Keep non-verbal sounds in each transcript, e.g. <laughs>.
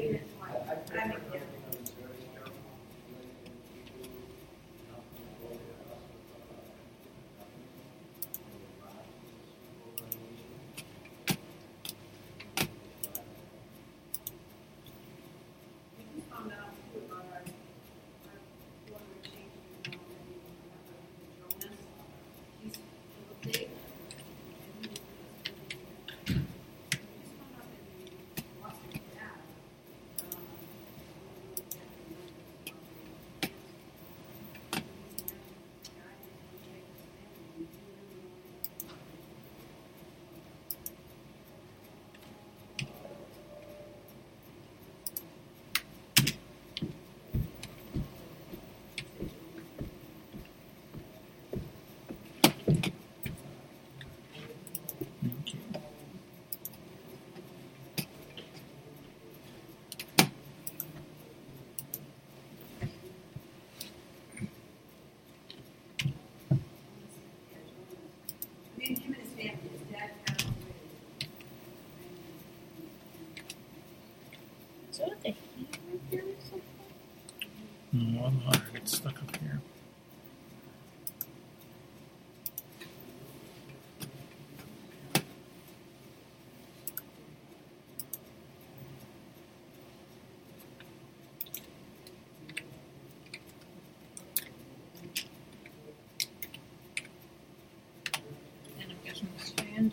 Amen. So him heat right or something? It's stuck up here.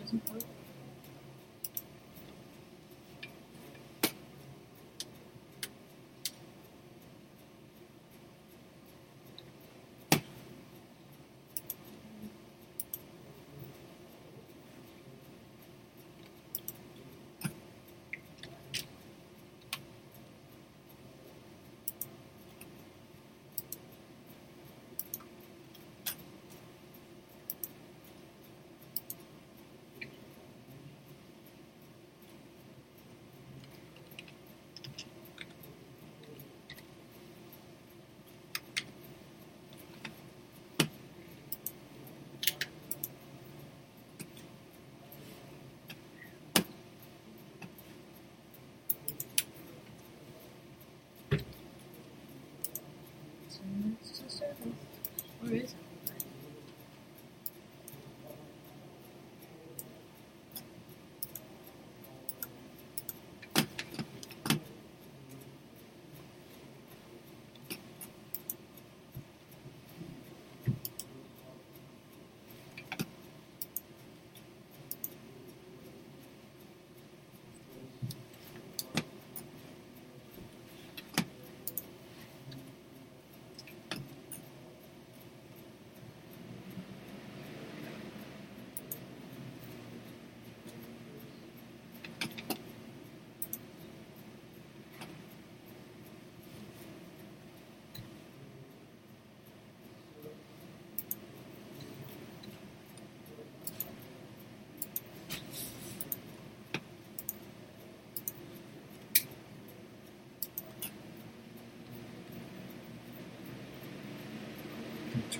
Rosen-Rosenberg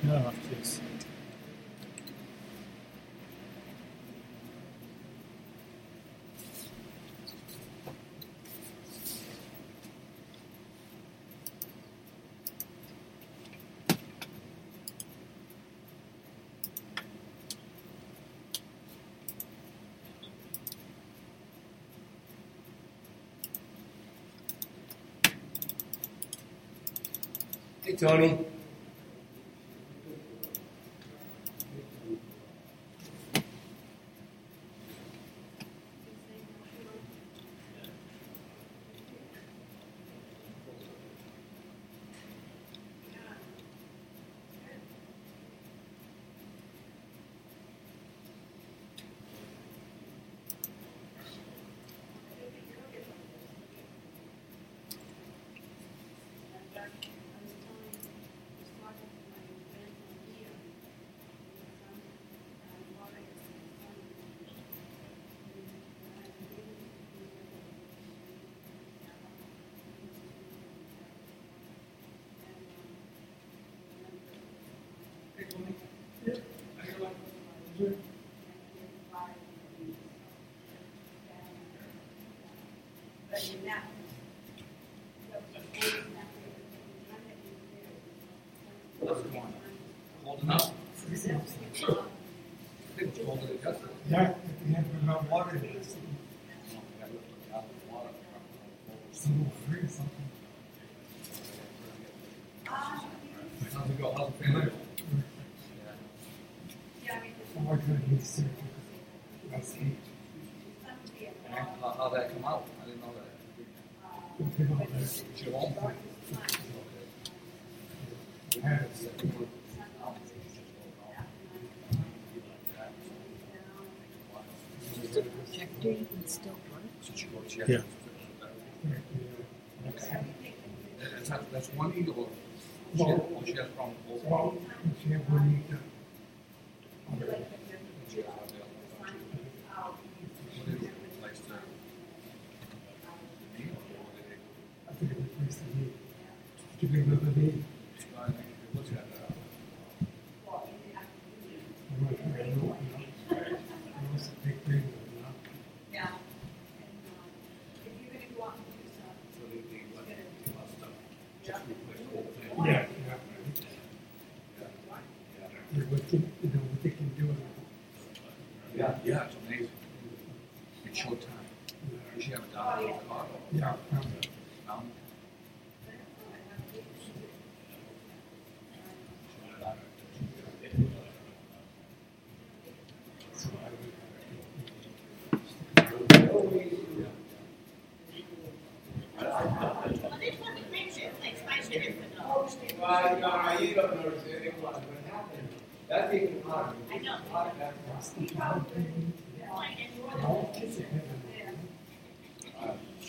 Hey please. Tony. but not what Holding up.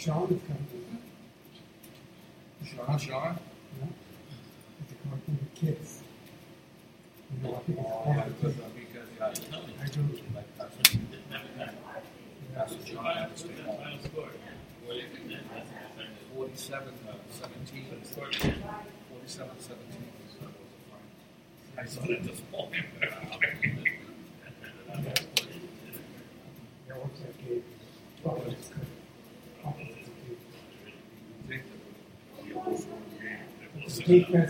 John. take that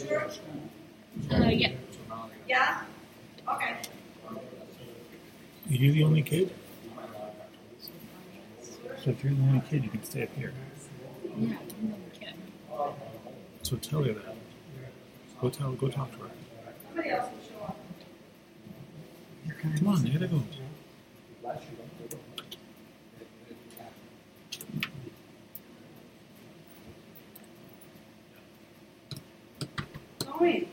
Uh, yeah. So now they got- Yeah? Okay. Are you the only kid? So if you're the only kid, you can stay up here. Yeah, no, we can. So tell her that. Go tell. Go talk to her. Somebody else will show up. Come on, you gotta go. Last year, they were- they- they had- Tony,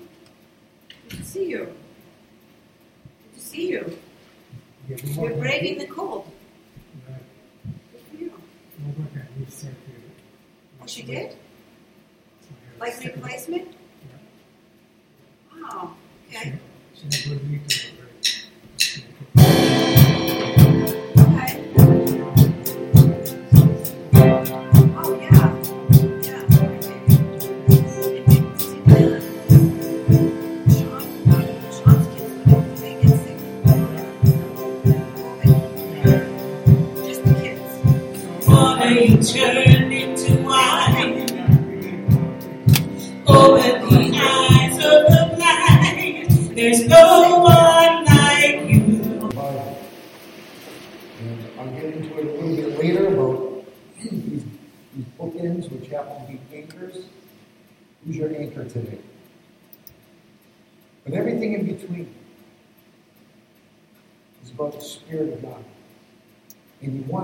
good to see you. Good to see you. Yeah, we You're work on- braving the cold. Right. Good for you. We work on new circuit. Oh, she did? So I have Like replacement? Wow, okay, She had good week over there. okay.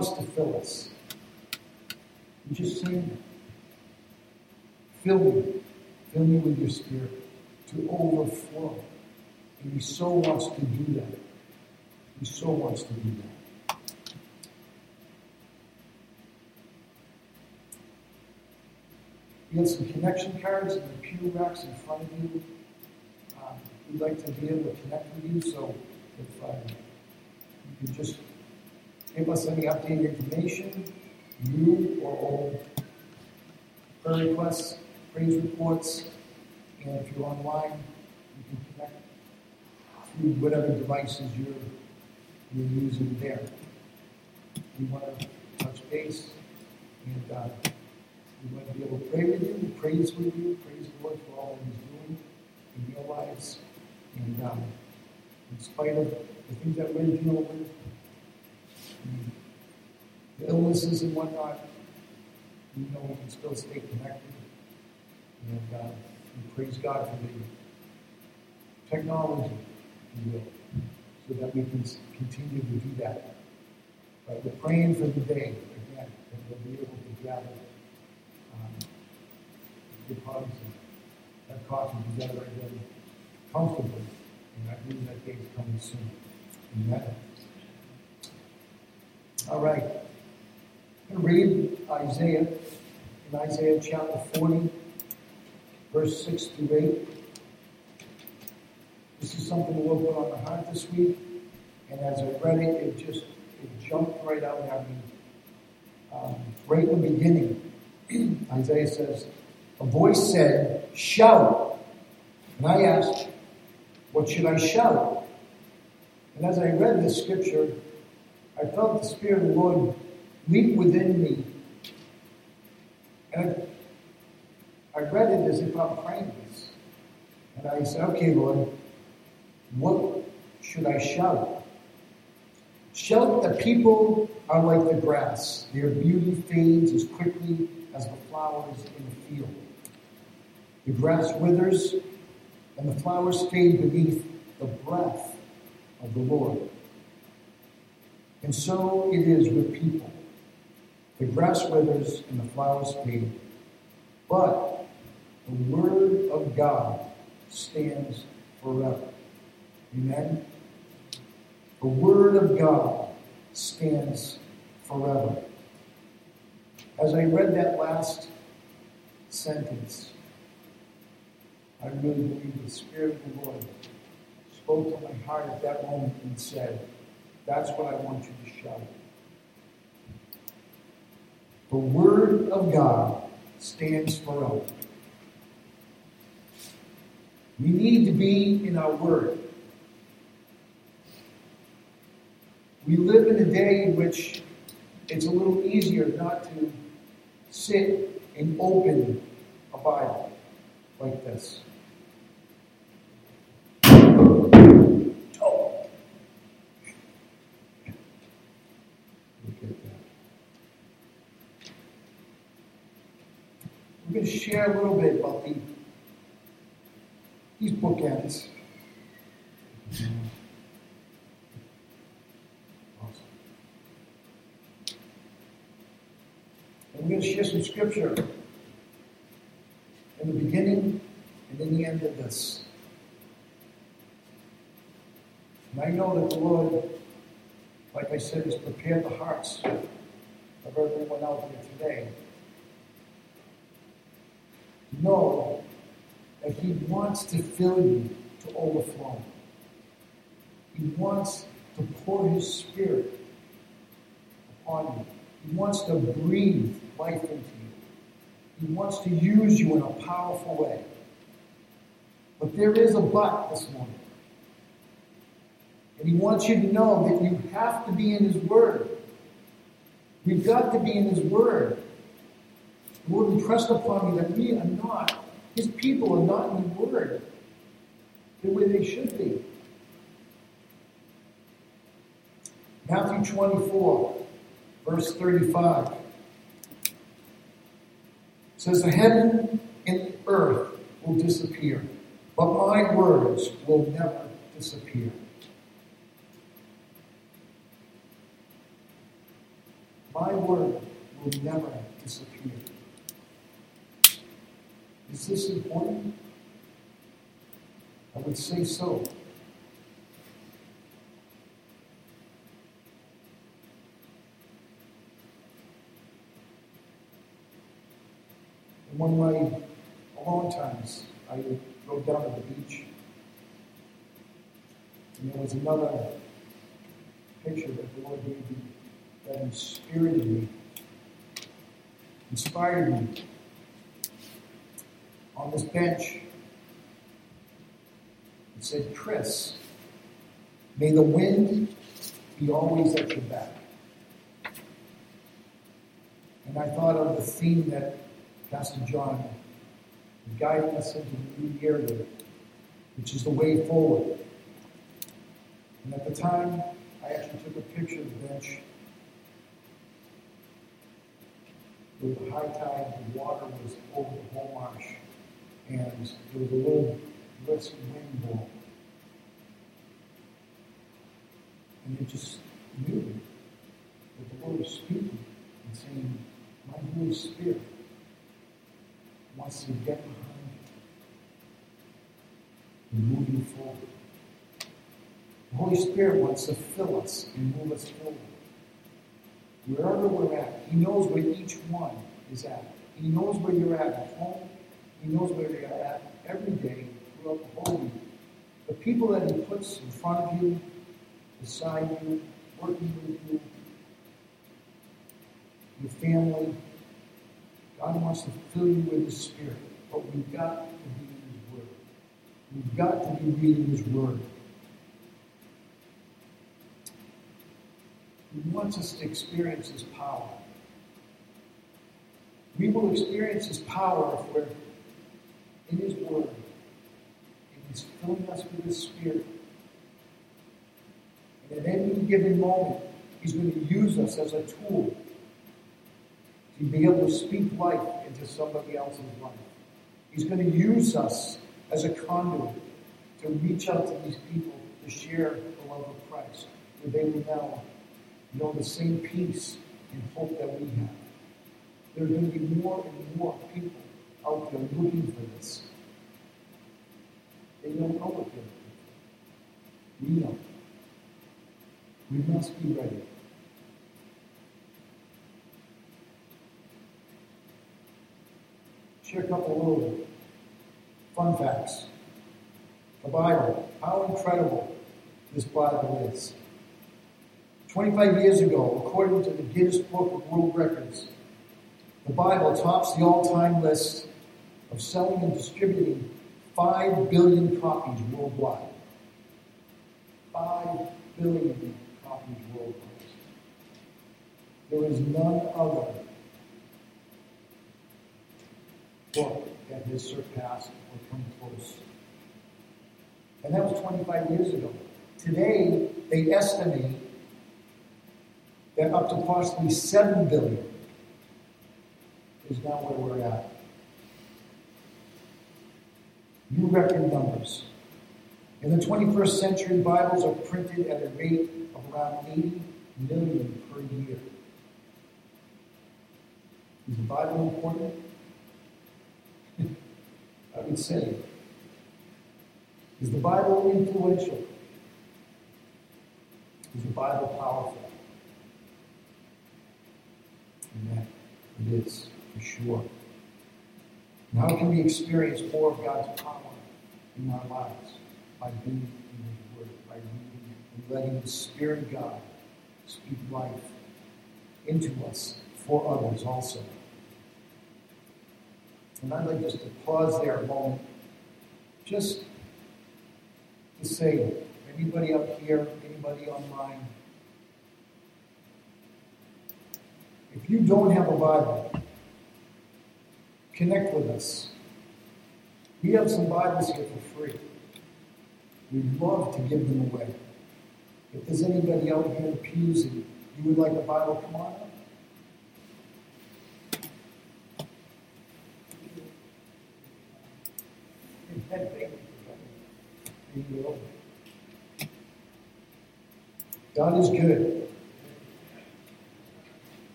To fill us. You just that. Fill me. Fill me with your Spirit to overflow. And He so wants to do that. He so wants to do that. We have some connection cards in the pew racks in front of you. Um, we'd like to be able to connect with you, so if uh, you could just us any updated information, new or old, prayer requests, praise reports, and if you're online, you can connect through whatever devices you're you're using there. We want to touch base and uh, we want to be able to pray with you, praise with you, praise the Lord for all He's doing in your lives. And um, in spite of the things that we're dealing with, illnesses and whatnot, we know we can still stay connected. And uh, we praise God for the technology, if will so that we can continue to do that. But we're praying for the day, again, that we'll be able to gather um, good hugs and have coffee together again comfortably. And I believe that day is coming soon. Amen. All right. I'm to read Isaiah in Isaiah chapter 40, verse 6 through 8. This is something the Lord put on my heart this week, and as I read it, it just it jumped right out at me. Um, right in the beginning, <clears throat> Isaiah says, "A voice said, shout,' and I asked, what should I shout?' And as I read this scripture, I felt the Spirit of the Lord leap within me, and I read it as if I'm praying this, and I said, "Okay, Lord." What should I shout? Shout that people are like the grass. Their beauty fades as quickly as the flowers in the field. The grass withers and the flowers fade beneath the breath of the Lord. And so it is with people. The grass withers and the flowers fade. But the word of God stands forever. Amen. The Word of God stands forever. As I read that last sentence, I really believe the Spirit of the Lord spoke to my heart at that moment and said, That's what I want you to shout. The Word of God stands forever. We need to be in our word. We live in a day in which it's a little easier not to sit and open a Bible like this. Oh. Look at that. We're going to share a little bit about the these bookends. We're going to share some scripture in the beginning and in the end of this. And I know that the Lord, like I said, has prepared the hearts of everyone out here today. Know that He wants to fill you to overflowing. He wants to pour His Spirit upon you. He wants to breathe life into you. He wants to use you in a powerful way. But there is a but this morning. And he wants you to know that you have to be in his word. We've got to be in his word. Lord impressed upon me that we are not, his people are not in the word the way they should be. Matthew 24, verse 35 says, The heaven and earth will disappear, but my words will never disappear. My word will never disappear. Is this important? I would say so. And one way, a long times, I go down to the beach, and there was another picture that the Lord gave me that inspirited me, inspired me. On this bench, and said, Chris, may the wind be always at your back. And I thought of the theme that Pastor John guiding us into the new year with, which is the way forward. And at the time, I actually took a picture of the bench with the high tide, the water was over the whole marsh, and there was a little brisk wind blowing. And you just knew that the Lord was speaking and saying, My Holy Spirit wants to get behind you and move you forward. The Holy Spirit wants to fill us and move us forward wherever we're at, He knows where each one is at. He knows where you're at at home. He knows where you're at every day throughout the whole week. The people that He puts in front of you, beside you, working with you, your family, God wants to fill you with His Spirit. But we've got to be in His Word. We've got to be reading His Word. He wants us to experience His power. We will experience His power if we're in His Word and He's filling us with His Spirit. And at any given moment, He's going to use us as a tool to be able to speak life into somebody else's life. He's going to use us as a conduit to reach out to these people to share the love of Christ, where they will now know the same peace and hope that we have. There are going to be more and more people looking for this. They don't know what they're looking for. We know. We must be ready. Share a couple little fun facts. The Bible, how incredible this Bible is. 25 years ago, according to the Guinness Book of World Records, the Bible tops the all time list of selling and distributing 5 billion copies worldwide. 5 billion copies worldwide. There is none other book that has surpassed or come close. And that was 25 years ago. Today, they estimate that up to possibly 7 billion is now where we're at. New record numbers. In the 21st century, Bibles are printed at a rate of around 80 million per year. Is the Bible important? <laughs> I would say. Is the Bible influential? Is the Bible powerful? Amen. It is, for sure. How can we experience more of God's power in our lives? By being in His Word, by reading it, and letting the Spirit of God speak life into us for others also. And I'd like just to pause there a moment, just to say, anybody up here, anybody online, if you don't have a Bible, connect with us. We have some Bibles here for free. We'd love to give them away. If there's anybody out here in pews and you would like a Bible, come on. God is good.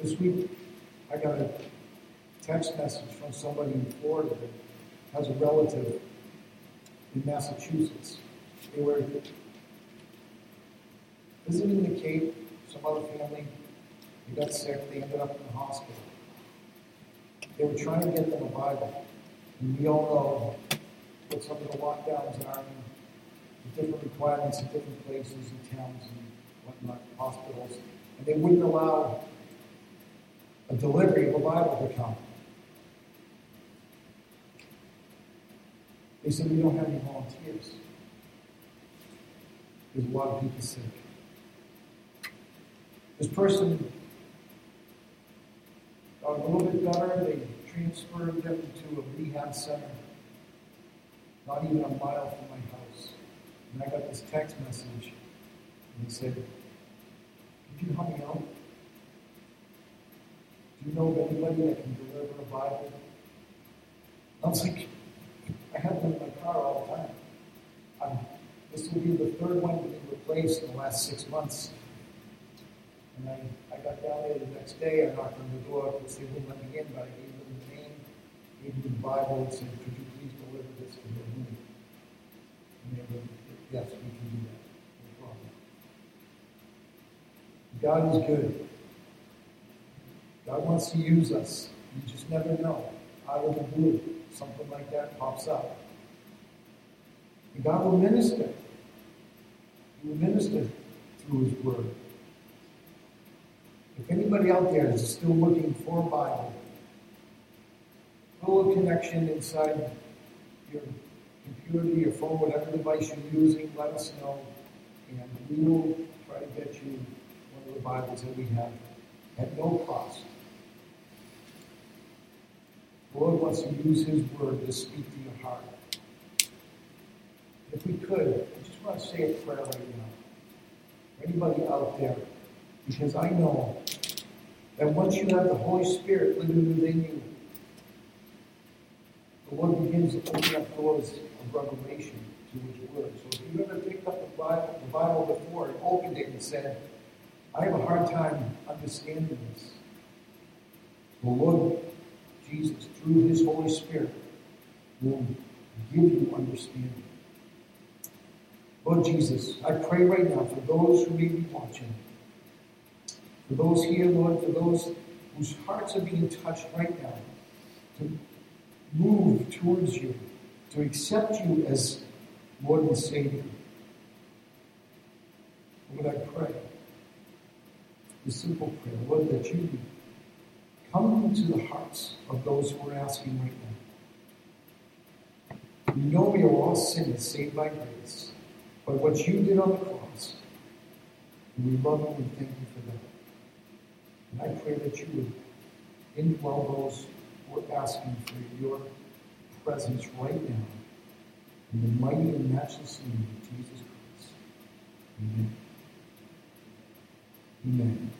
This week, I got a text message from somebody in Florida that has a relative in Massachusetts. They were visiting the Cape, some other family. They got sick. They ended up in the hospital. They were trying to get them a Bible. And we all know what some of the lockdowns are and the different requirements in different places and towns and whatnot, hospitals. And they wouldn't allow a delivery of a Bible to come. They said, We don't have any volunteers. There's a lot of people sick. This person got a little bit better. They transferred them to a rehab center, not even a mile from my house. And I got this text message, and he said, Could you help me out? Do you know of anybody that can deliver a Bible? I was like, I have them in my car all the time. I'm, this will be the third one to be replaced in the last six months. And I, I got down there the next day, I knocked on the door, because they wouldn't let me in, but I gave them the name, gave them the Bible, and said, could you please deliver this to their room? And they were, yes, we can do that. No problem. God is good. God wants to use us. You just never know. Out of the blue, something like that pops up. And God will minister. He will minister through His Word. If anybody out there is still looking for a Bible, pull a connection inside your computer, your phone, whatever device you're using, let us know, and we will try to get you one of the Bibles that we have at no cost. The Lord wants to use His Word to speak to your heart. If we could, I just want to say a prayer right now. Anybody out there, because I know that once you have the Holy Spirit living within you, the Lord begins to open up doors of revelation to His Word. So if you've ever picked up the Bible, the Bible before and opened it and said, I have a hard time understanding this, the Lord Jesus, through His Holy Spirit, will give you understanding. Lord Jesus, I pray right now for those who may be watching, for those here, Lord, for those whose hearts are being touched right now, to move towards you, to accept you as Lord and Savior. Lord, I pray, the simple prayer, Lord, that you come into the hearts of those who are asking right now. You know we are all sinners saved by grace, by what you did on the cross. And we love you and thank you for that. And I pray that you would indwell those who are asking for your presence right now. In the mighty and matchless name of Jesus Christ. Amen. Amen.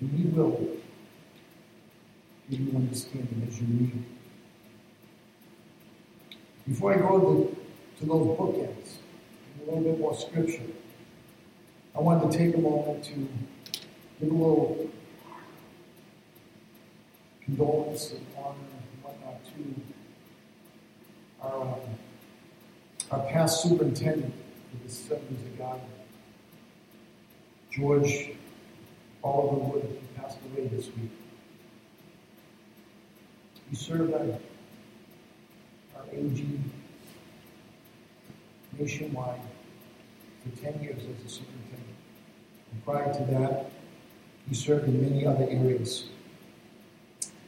And will give you understanding as you read. Before I go to, to those bookends, a little bit more scripture, I wanted to take a moment to give a little condolence and honor and whatnot to our, um, our past superintendent for the Assemblies of God, George Oliver Wood, he passed away this week. He served our, our AG nationwide for 10 years as a superintendent. And prior to that, he served in many other areas.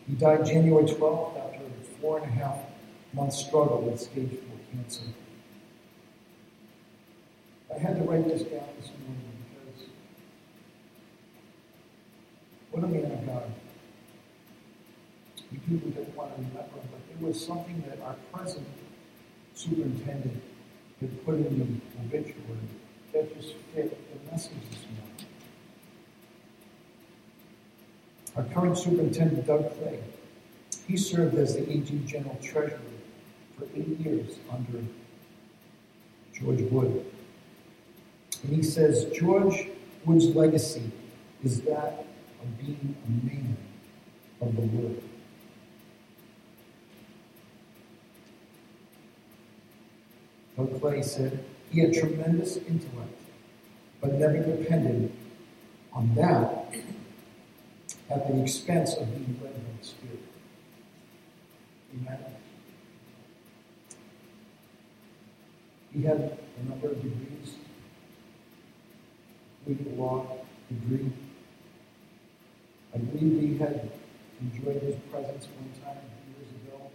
He died January 12th after a four and a half month struggle with stage 4 cancer. I had to write this down this morning because what a man of God. We do want to remember, but there was something that our present superintendent had put in the obituary that just fit the message this morning. Our current superintendent, Doug Clay, he served as the AG General Treasurer for eight years under George Wood. And he says George Wood's legacy is that of being a man of the world. Doug Clay said he had tremendous intellect, but never depended on that <clears throat> at the expense of being led by the Spirit. Amen. He had a number of degrees, legal law degree. I believe he had enjoyed his presence one time years ago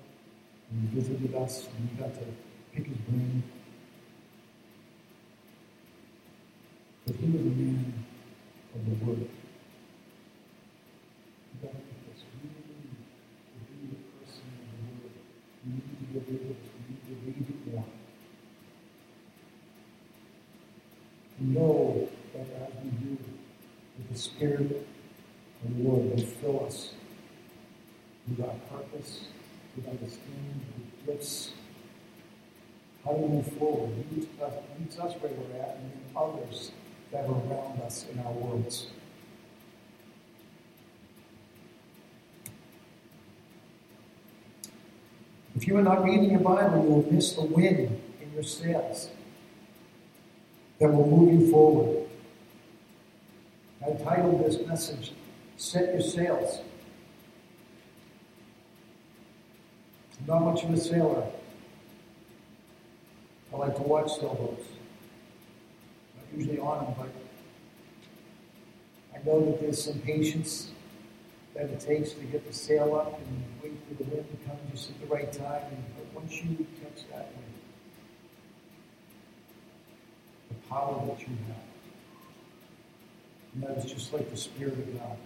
he visited us and we got to pick his brain. But he was a man of the word. To. We be person of the word. We need to. We need to. We we do, the Spirit of the Lord will fill us with our purpose, understanding, with gifts. How to move forward. He meets us, meets us where we're at, and then others that are around us in our worlds. If you are not reading your Bible, you will miss the wind in your sails that will move you forward. I titled this message, Set Your Sails. I'm not much of a sailor. I like to watch sailboats. Not usually on them, but I know that there's some patience that it takes to get the sail up and wait for the wind to come just at the right time. But once you catch that wind, the power that you have. And that is just like the Spirit of God.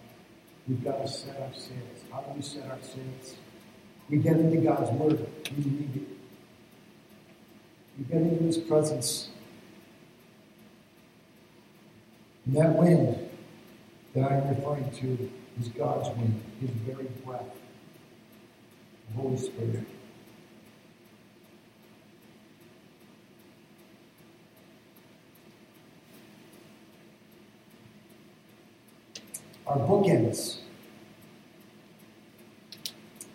We've got to set our sails. How do we set our sails? We get into God's Word. We read it. We get into His presence. And that wind that I'm referring to is God's wind, His very breath, the Holy Spirit. Our bookends.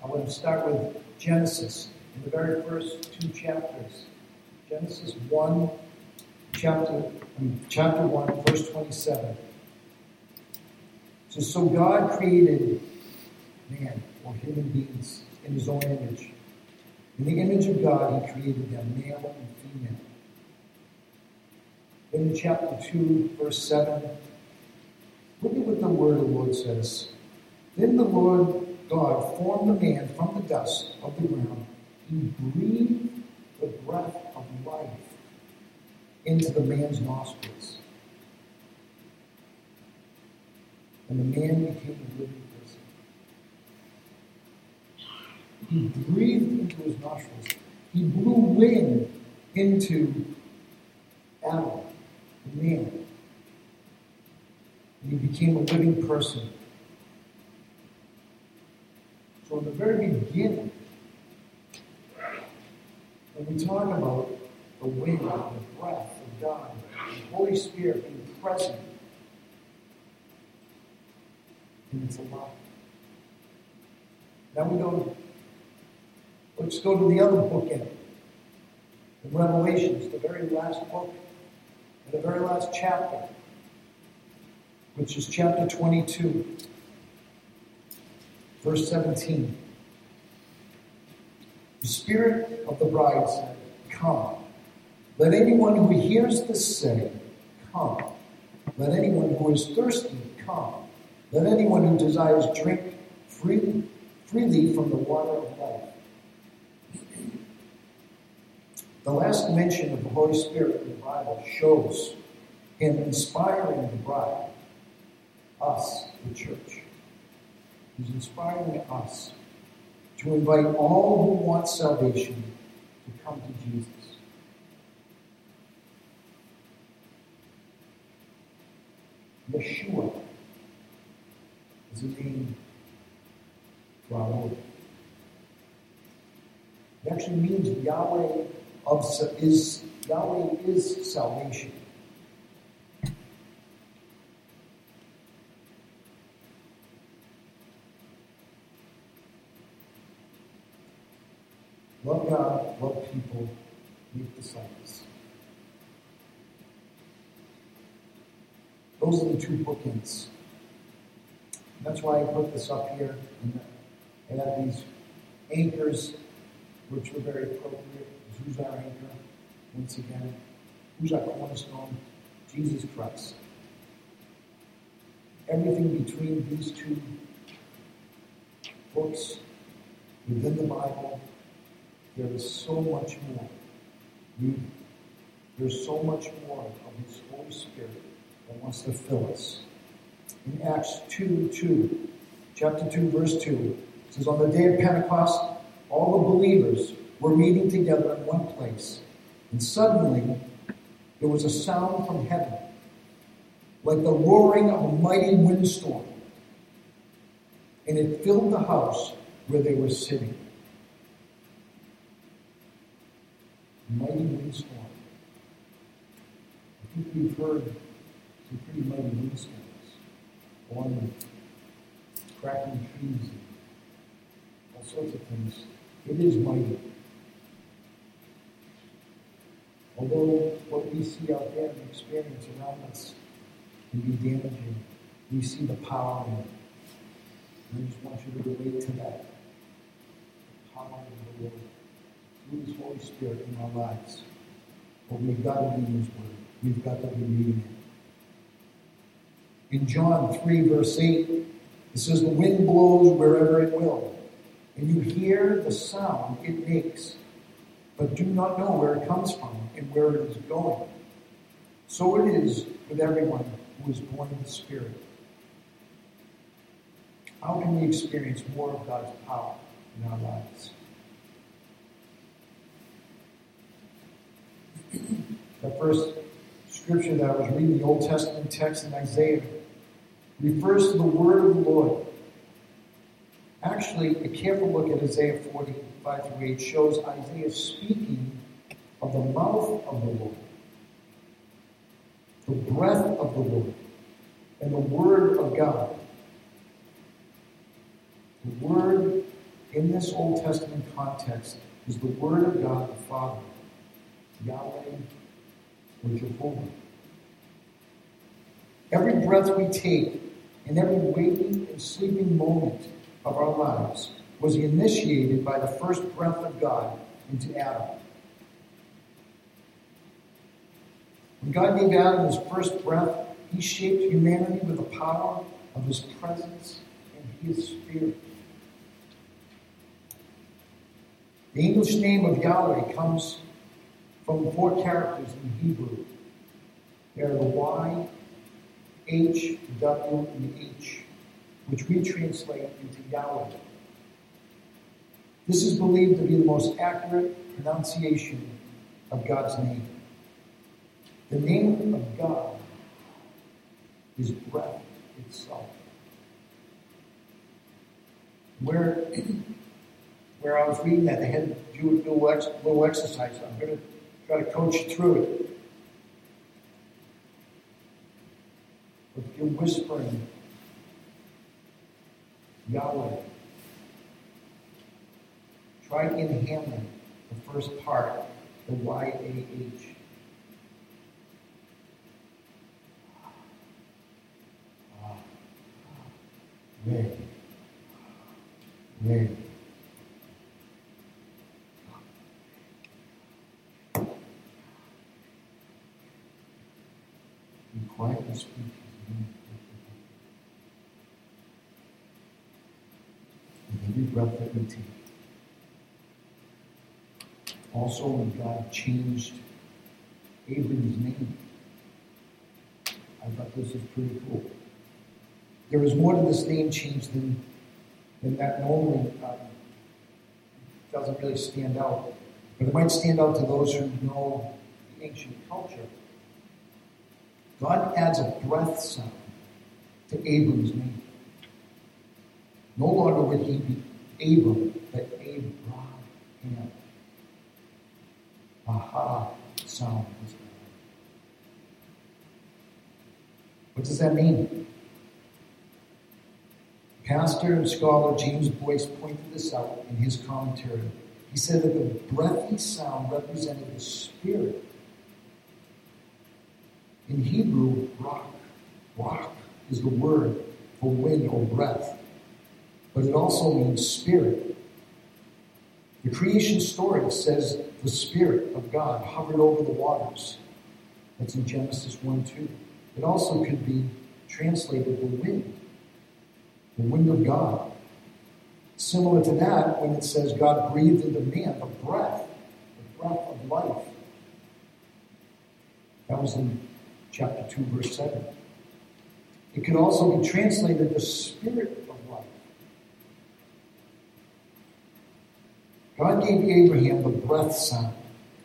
I want to start with Genesis in the very first two chapters. Genesis 1, chapter, chapter 1, verse 27. So, so God created man or human beings in his own image. In the image of God, he created them, male and female. Then in chapter 2, verse 7, look at what the word of the Lord says. Then the Lord God formed the man from the dust of the ground. He breathed the breath of life into the man's nostrils. And the man became a living person. He breathed into his nostrils. He blew wind into Adam, the man. And he became a living person. So in the very beginning, when we talk about the wind, the breath of God, the Holy Spirit being present, and it's alive. Now we go, let's go to the other bookend. In Revelations, the very last book, and the very last chapter, which is chapter 22, verse 17. The Spirit of the bride said, Come. Let anyone who hears this say, Come. Let anyone who is thirsty come. Let anyone who desires drink freely, freely from the water of life. The last mention of the Holy Spirit in the Bible shows him inspiring the bride, us, the church. He's inspiring us to invite all who want salvation to come to Jesus. Yeshua is a name for our Lord. It actually means Yahweh of is Yahweh is salvation. Love God, love people, make disciples. Those are the two bookends. That's why I put this up here. And I have these anchors, which were very appropriate. Who's our anchor? Once again, who's our cornerstone? Jesus Christ. Everything between these two books within the Bible, there is so much more. There's so much more of His Holy Spirit that wants to fill us. In Acts 2 2, chapter 2, verse 2, it says, On the day of Pentecost, all the believers were meeting together in one place, and suddenly there was a sound from heaven, like the roaring of a mighty windstorm, and it filled the house where they were sitting. Mighty windstorm. I think we've heard some pretty mighty windstorms along with cracking trees and all sorts of things. It is mighty. Although what we see out there and experience around us can be damaging, we see the power in it. I just want you to relate to that. The power of the Lord through His Holy Spirit in our lives. But we've got to be His Word. We've got to be reading it. In John 3, verse 8, it says, The wind blows wherever it will, and you hear the sound it makes, but do not know where it comes from and where it is going. So it is with everyone who is born of the Spirit. How can we experience more of God's power in our lives? The first scripture that I was reading, the Old Testament text in Isaiah, refers to the word of the Lord. Actually, a careful look at Isaiah 45 through 8 shows Isaiah speaking of the mouth of the Lord, the breath of the Lord, and the word of God. The word in this Old Testament context is the word of God the Father, Yahweh, or Jehovah. Every breath we take and every waking and sleeping moment of our lives was initiated by the first breath of God into Adam. When God gave Adam his first breath, he shaped humanity with the power of his presence and his spirit. The English name of Yahweh comes from four characters in Hebrew. They are the Y, H, W, and H, which we translate into Yahweh. This is believed to be the most accurate pronunciation of God's name. The name of God is breath itself. Where, <clears throat> where I was reading that, they had to do a little exercise. I'm going to try to coach you through it. If you're whispering, Yahweh, try inhaling the first part, the Y-A-H. Ray. Ray. With every breath that we take. Also, when God changed Abram's name, I thought this was pretty cool. There is more to this name change than, than that normally um, doesn't really stand out. But it might stand out to those who know the ancient culture. God adds a breath sound to Abram's name. No longer would he be Abram, but Abraham. Aha sound. What does that mean? Pastor and scholar James Boice pointed this out in his commentary. He said that the breathy sound represented the spirit. In Hebrew, ruach, ruach is the word for wind or breath, but it also means spirit. The creation story says the Spirit of God hovered over the waters. That's in Genesis 1 2. It also could be translated the wind the wind of God. Similar to that, when it says God breathed into man the breath, the breath of life. That was in chapter 2, verse 7. It could also be translated the spirit of life. God gave Abraham the breath sound.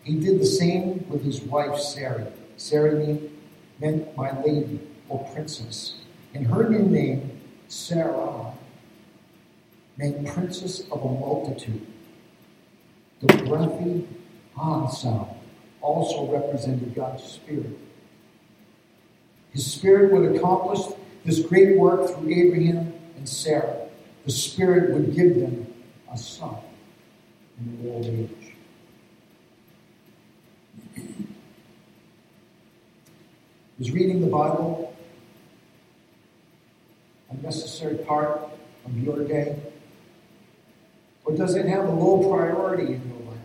He did the same with his wife Sarah. Sarah meant my lady or princess. And her new name, Sarah, meant princess of a multitude. The breathy ah sound also represented God's spirit. His spirit would accomplish this great work through Abraham and Sarah. The spirit would give them a son in their old age. Is reading the Bible a necessary part of your day? Or does it have a low priority in your life?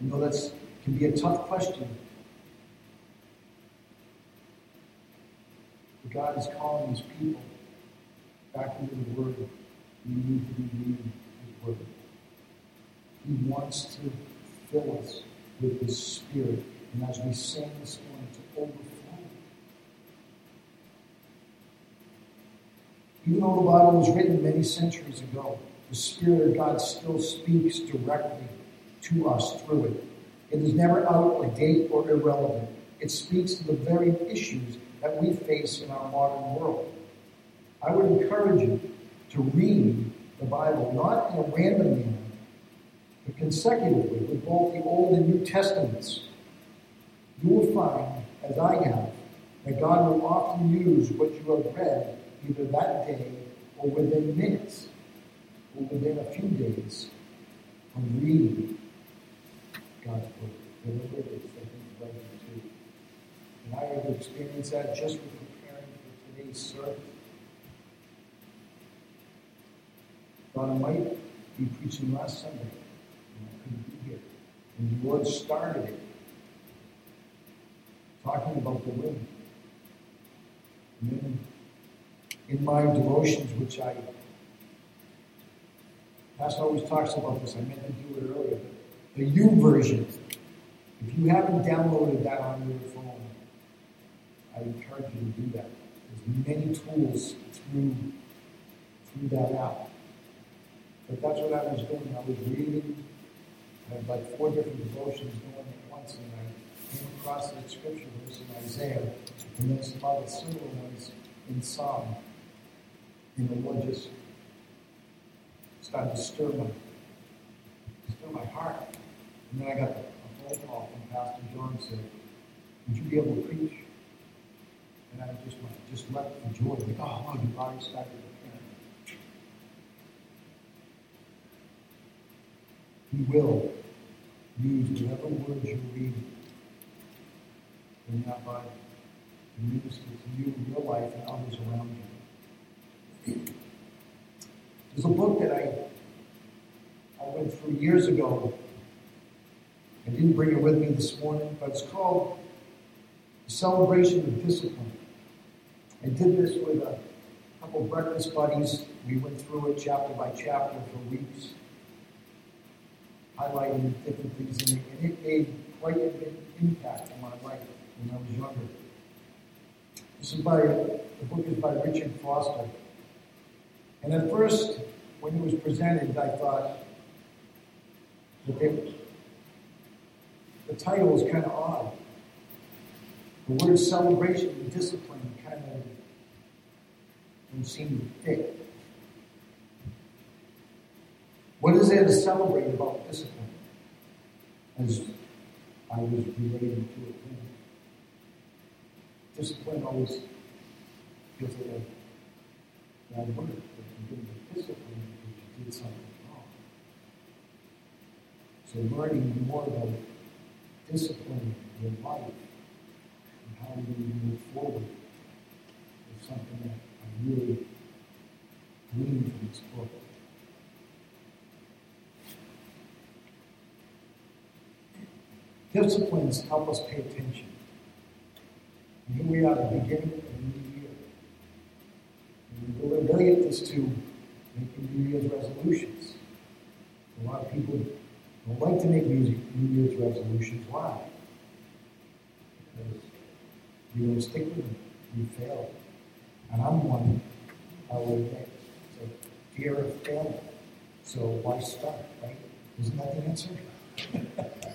I know that can be a tough question. God is calling his people back into the Word. We need to be reading his Word. He wants to fill us with his Spirit. And as we sing this morning, to overflow. Even though the Bible was written many centuries ago, the Spirit of God still speaks directly to us through it. It is never out of date or irrelevant. It speaks to the very issues that we face in our modern world. I would encourage you to read the Bible, not in a random manner, but consecutively with both the Old and New Testaments. You will find, as I have, that God will often use what you have read either that day or within minutes or within a few days of reading God's Word. Whatever it is that He's led you to. And I have experienced that just with preparing for today's service. God, I might be preaching last Sunday, and I couldn't be here. And the Lord started it, talking about the women. And then in my devotions, which I, Pastor always talks about this, I meant to do it earlier, the U version. If you haven't downloaded that on your phone, I encourage you to do that. There's many tools through, through that app. But that's what I was doing. I was reading, I had like four different devotions going at once, and I came across that scripture verse in Isaiah, and then some other similar ones in Psalm. And the Lord just started to stir my, stir my heart. And then I got a phone call from Pastor John said, Would you be able to preach? And I just went, just leapt for joy. Like, oh, you've already started to He will use whatever words you read in that Bible to minister to you, your life, and others around you. There's a book that I I went through years ago. I didn't bring it with me this morning, but it's called The Celebration of Discipline. I did this with a couple breakfast buddies. We went through it chapter by chapter for weeks, highlighting different things in it, and it made quite an impact on my life when I was younger. This is by the book is by Richard Foster. And at first, when it was presented, I thought that the title was kind of odd. The word celebration and discipline kind of didn't seem to fit. What is there to celebrate about discipline? As I was relating to it. Then. Discipline always feels like a bad word, but you get discipline because you did something wrong. So learning more about discipline in your life how you move forward is something that I really gleaned from this book. Disciplines help us pay attention. And here we are at the beginning of a new year. And we relate this to making New Year's resolutions. A lot of people don't like to make New Year's resolutions. Why? You don't stick with them. You fail. And I'm one, I will admit. So fear of failure. So why start, right? Isn't that the answer? <laughs>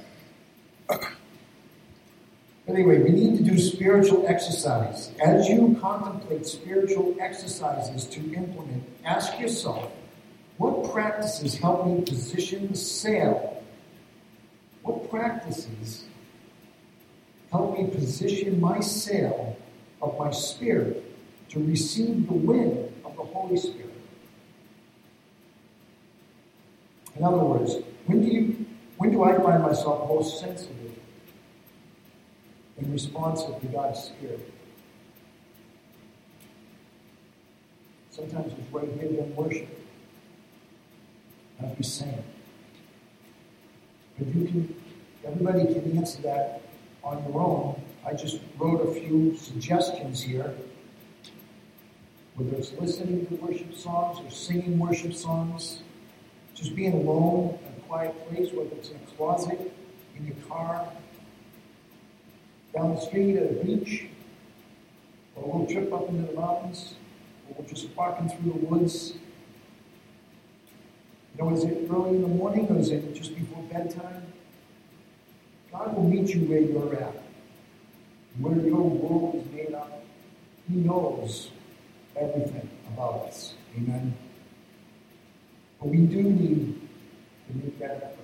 Anyway, we need to do spiritual exercise. As you contemplate spiritual exercises to implement, ask yourself, what practices help me position the? What practices help me position my sail of my spirit to receive the wind of the Holy Spirit? In other words, when do you when do I find myself most sensitive and responsive to God's Spirit? Sometimes it's right here in worship as we sing. But you can, everybody can answer that on your own. I just wrote a few suggestions here. Whether it's listening to worship songs or singing worship songs, just being alone in a quiet place, whether it's in a closet, in your car, down the street at a beach, or a little trip up into the mountains, or just walking through the woods. You know, is it early in the morning or is it just before bedtime? God will meet you where you're at, where your world is made up. He knows everything about us. Amen. But we do need to make that effort.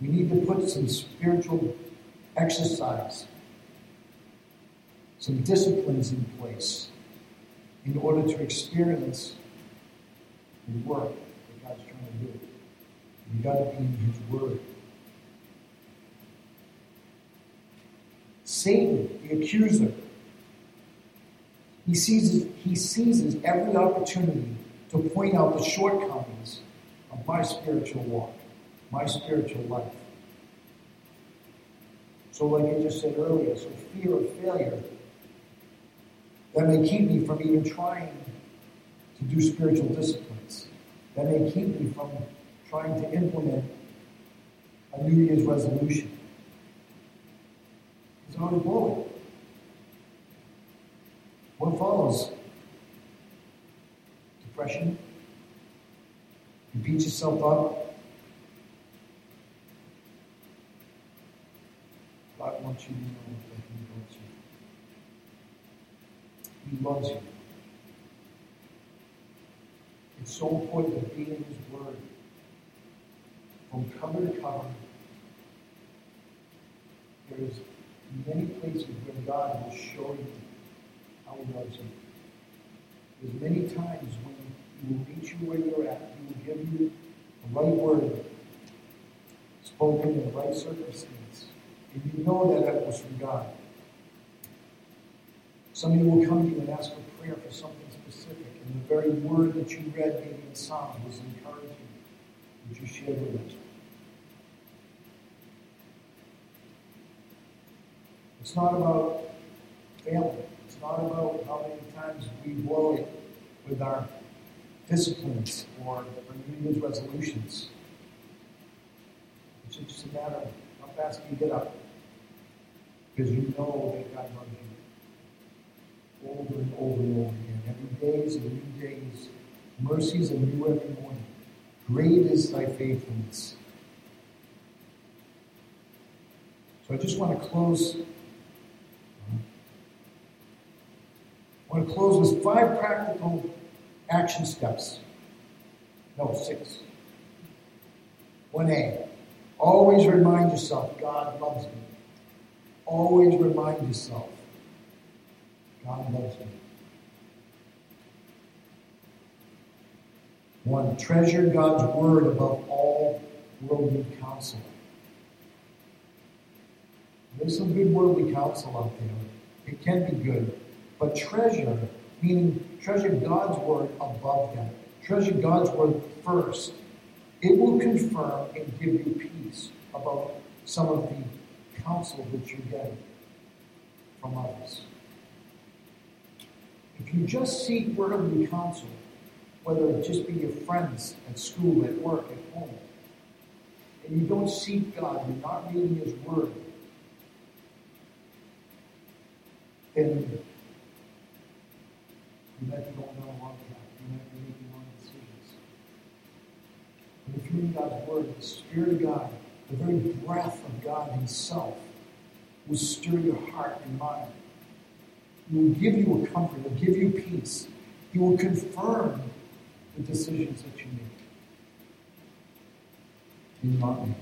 We need to put some spiritual exercise, some disciplines in place in order to experience the work that God's trying to do. We've got to be in His Word. Satan, the accuser, he seizes, he seizes every opportunity to point out the shortcomings of my spiritual walk, my spiritual life. So, like I just said earlier, so fear of failure that may keep me from even trying to do spiritual disciplines that may keep me from trying to implement a New Year's resolution. Because I already. What follows? Depression. You beat yourself up. God wants you to know that He loves you. He loves you. It's so important to be in His Word from cover to cover. There's many places where God will show you how He loves you. There's many times when He will meet you where you're at. He will give you the right word spoken in the right circumstance. And you know that that was from God. Somebody will come to you and ask for prayer for something specific, and the very word that you read, maybe in Psalm, was encouraging. Would you share with us? It's not about failing. It's not about how many times we blow it with our disciplines or our New Year's resolutions. It's just a matter of how fast you get up. Because you know that God loves you. Over and over and over again. Every day is a new day's mercies are new every morning. Great is thy faithfulness. So I just want to close. I want to close with five practical action steps. No, six. 1A. Always remind yourself God loves me. Always remind yourself God loves me. One, treasure God's word above all worldly counsel. There's some good worldly counsel out there. It can be good. But treasure, meaning treasure God's word above them. Treasure God's word first. It will confirm and give you peace about some of the counsel that you get from others. If you just seek worldly counsel, whether it just be your friends at school, at work, at home, and you don't seek God, you're not reading His Word, then you might be going down a wrong path. You might be making wrong decisions. But if you're in God's Word, the Spirit of God, the very breath of God Himself, will stir your heart and mind. He will give you a comfort. He will give you peace. He will confirm the decisions that you make. Not make.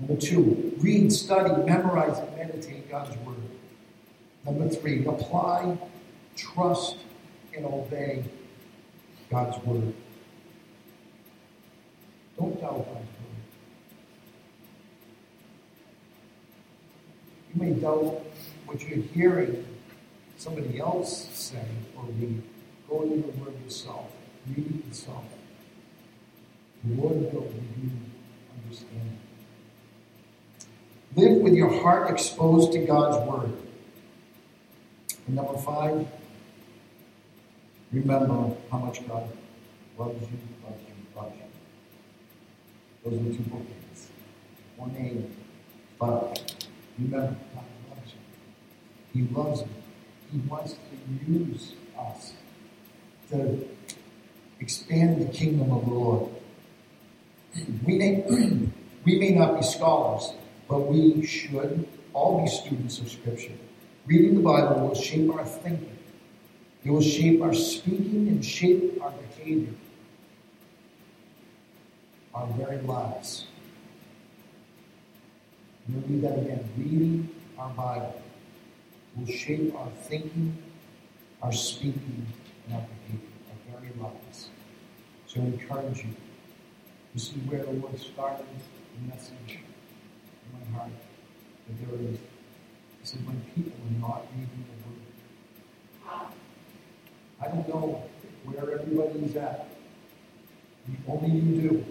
Number two, read, study, memorize, and meditate God's Word. Number three, apply, trust, and obey God's Word. Don't doubt God's Word. You may doubt what you're hearing somebody else say or read. Go to the Word yourself. Read it yourself. The Lord will give you understanding. Live with your heart exposed to God's Word. And number five, remember how much God loves you, loves you, loves you. Those are the two bookends. One A, five. Remember, God loves you. He loves you. He wants to use us to expand the kingdom of the Lord. We may, <clears throat> we may not be scholars, but we should all be students of Scripture. Reading the Bible will shape our thinking. It will shape our speaking and shape our behavior, our very lives. I'm going to that again. Reading our Bible will shape our thinking, our speaking, and our behavior, our very lives. So I encourage you. This is where the Lord started the message in my heart. That there is, he said, when people are not reading the Word. I don't know where everybody is at. Only you do.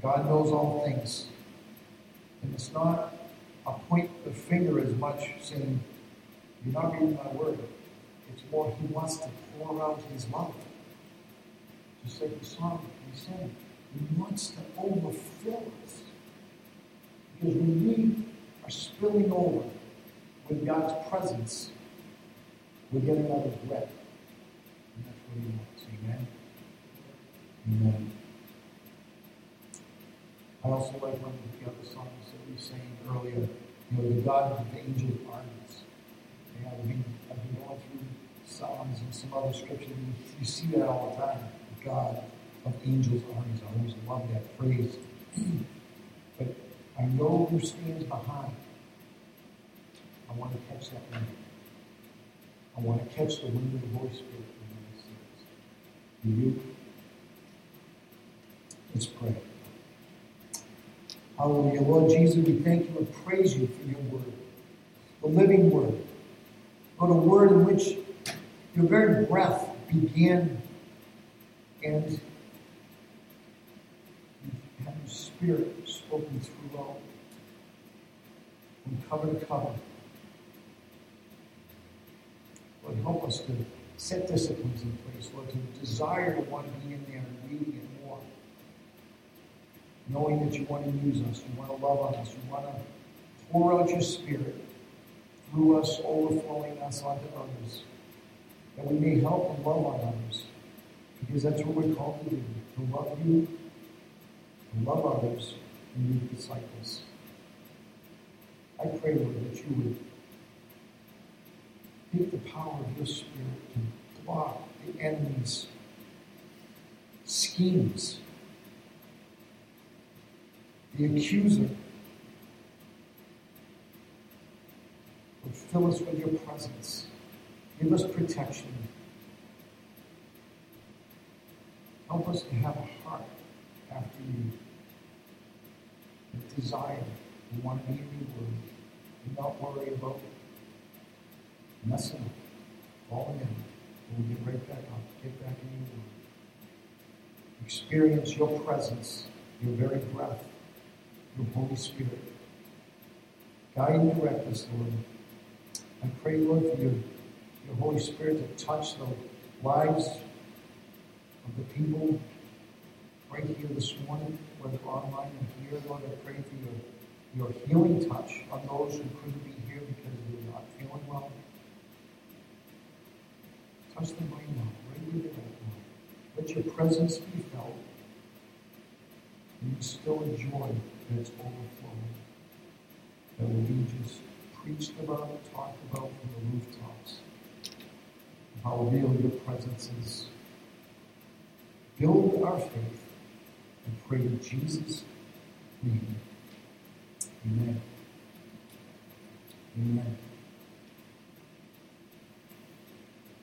God knows all things. And it's not a point the finger as much saying, You're not reading my word. It's more, He wants to pour out His love. Just like the song we sang. He wants to overfill us. Because when we are spilling over with God's presence, we're getting out of bread. Wants. Amen. Amen. I also like one of the other songs that we sang earlier, you know, the God of the angel armies. I've been, going through Psalms and some other scriptures, and you, you see that all the time. The God of angels armies. I always love that phrase. <clears throat> but I know who stands behind. I want to catch that wind. I want to catch the wind of the Holy Spirit when He sings. Do Let's pray. Hallelujah. Lord Jesus, we thank you and praise you for your word, the living word. Lord, a word in which your very breath began and you your spirit spoken throughout from cover to cover. Lord, help us to set disciplines in place, Lord, to desire to want to be in there and reading it more knowing that you want to use us, you want to love us, you want to pour out your spirit through us, overflowing us onto others, that we may help and love on others, because that's what we're called to do, to love you, to love others, and make disciples. I pray, Lord, that you would take the power of your spirit to block the enemy's schemes the accuser would fill us with your presence. Give us protection. Help us to have a heart after you, a desire to want to be your word and not worry about messing up, falling in. And We'll get right back up, get back in your word. Experience your presence, your very breath your Holy Spirit. Guide and direct us, Lord. I pray, Lord, for your, your Holy Spirit to touch the lives of the people right here this morning, whether online or here, Lord. I pray for your, your healing touch on those who couldn't be here because they're not feeling well. Touch them right now, right where they're at. Let your presence be felt and still enjoy that's overflowing. That will be just preached about, talked about from the rooftops. How real your presence is. Build our faith and pray in Jesus' name. Amen. Amen.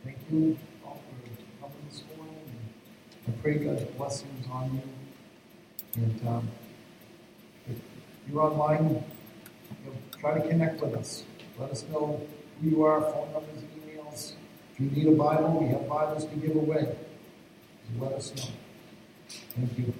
Thank you all for coming this morning. And I pray God's blessings on you. And um, if you're online, you know, try to connect with us. Let us know who you are, phone numbers, emails. If you need a Bible, we have Bibles to give away. Let us know. Thank you.